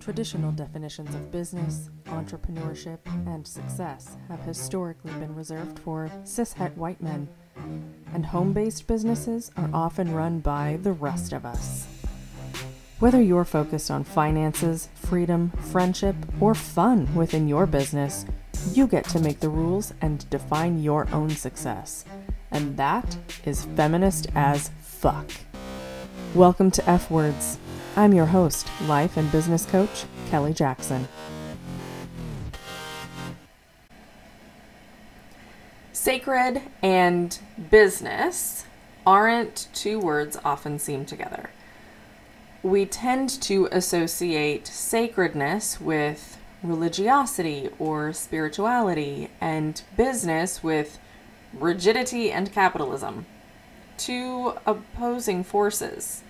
Traditional definitions of business, entrepreneurship, and success have historically been reserved for cishet white men, and home based businesses are often run by the rest of us. Whether you're focused on finances, freedom, friendship, or fun within your business, you get to make the rules and define your own success. And that is feminist as fuck. Welcome to F Words. I'm your host, life and business coach, Kelly Jackson. Sacred and business aren't two words often seen together. We tend to associate sacredness with religiosity or spirituality, and business with rigidity and capitalism. Two opposing forces.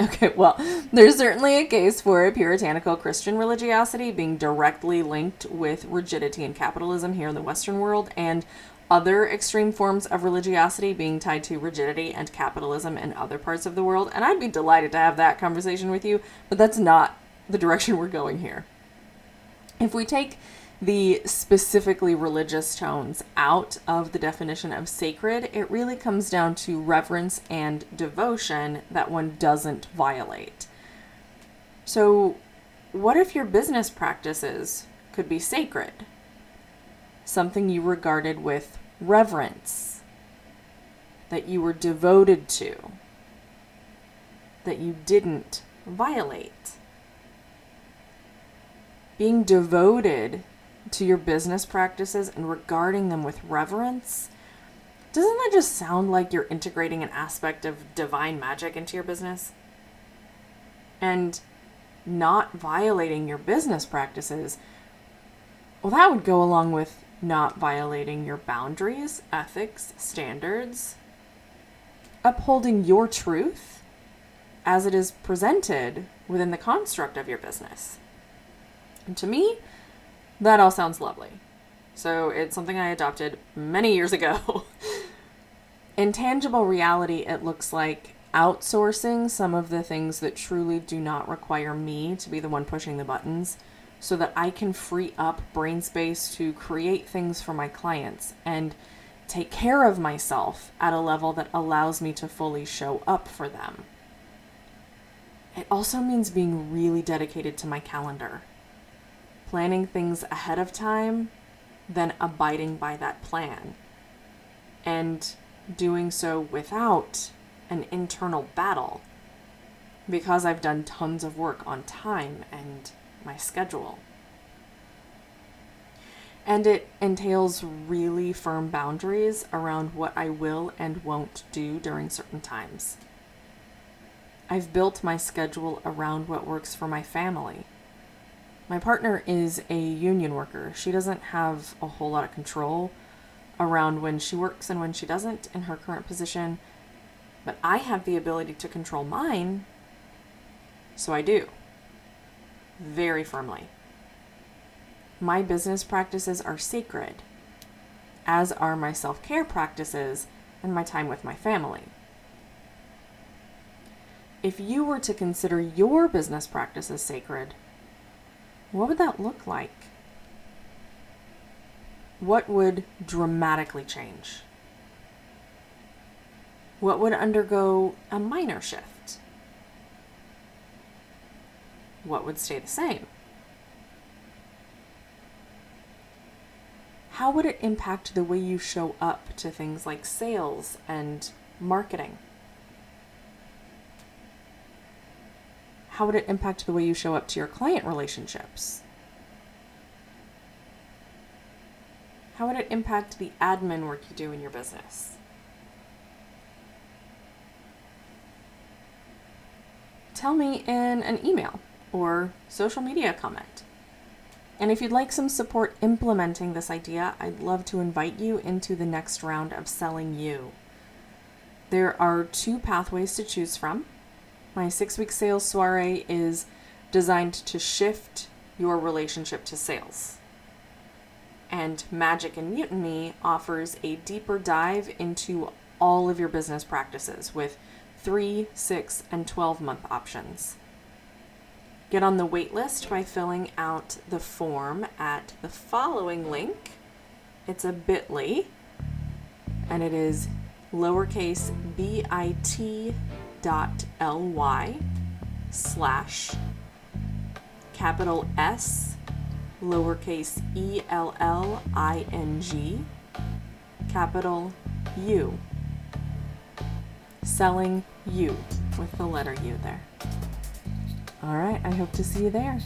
Okay, well, there's certainly a case for a puritanical Christian religiosity being directly linked with rigidity and capitalism here in the Western world, and other extreme forms of religiosity being tied to rigidity and capitalism in other parts of the world. And I'd be delighted to have that conversation with you, but that's not the direction we're going here. If we take the specifically religious tones out of the definition of sacred, it really comes down to reverence and devotion that one doesn't violate. So, what if your business practices could be sacred? Something you regarded with reverence, that you were devoted to, that you didn't violate. Being devoted to your business practices and regarding them with reverence, doesn't that just sound like you're integrating an aspect of divine magic into your business? And not violating your business practices, well, that would go along with not violating your boundaries, ethics, standards, upholding your truth as it is presented within the construct of your business. And to me, that all sounds lovely. So it's something I adopted many years ago. In tangible reality, it looks like outsourcing some of the things that truly do not require me to be the one pushing the buttons so that I can free up brain space to create things for my clients and take care of myself at a level that allows me to fully show up for them. It also means being really dedicated to my calendar planning things ahead of time than abiding by that plan. And doing so without an internal battle because I've done tons of work on time and my schedule. And it entails really firm boundaries around what I will and won't do during certain times. I've built my schedule around what works for my family my partner is a union worker. She doesn't have a whole lot of control around when she works and when she doesn't in her current position, but I have the ability to control mine, so I do. Very firmly. My business practices are sacred, as are my self care practices and my time with my family. If you were to consider your business practices sacred, what would that look like? What would dramatically change? What would undergo a minor shift? What would stay the same? How would it impact the way you show up to things like sales and marketing? How would it impact the way you show up to your client relationships? How would it impact the admin work you do in your business? Tell me in an email or social media comment. And if you'd like some support implementing this idea, I'd love to invite you into the next round of Selling You. There are two pathways to choose from. My six week sales soiree is designed to shift your relationship to sales. And Magic and Mutiny offers a deeper dive into all of your business practices with three, six, and 12 month options. Get on the wait list by filling out the form at the following link. It's a bit.ly and it is lowercase bit dot ly slash capital S lowercase e l l i n g capital U. Selling you with the letter U there. All right, I hope to see you there.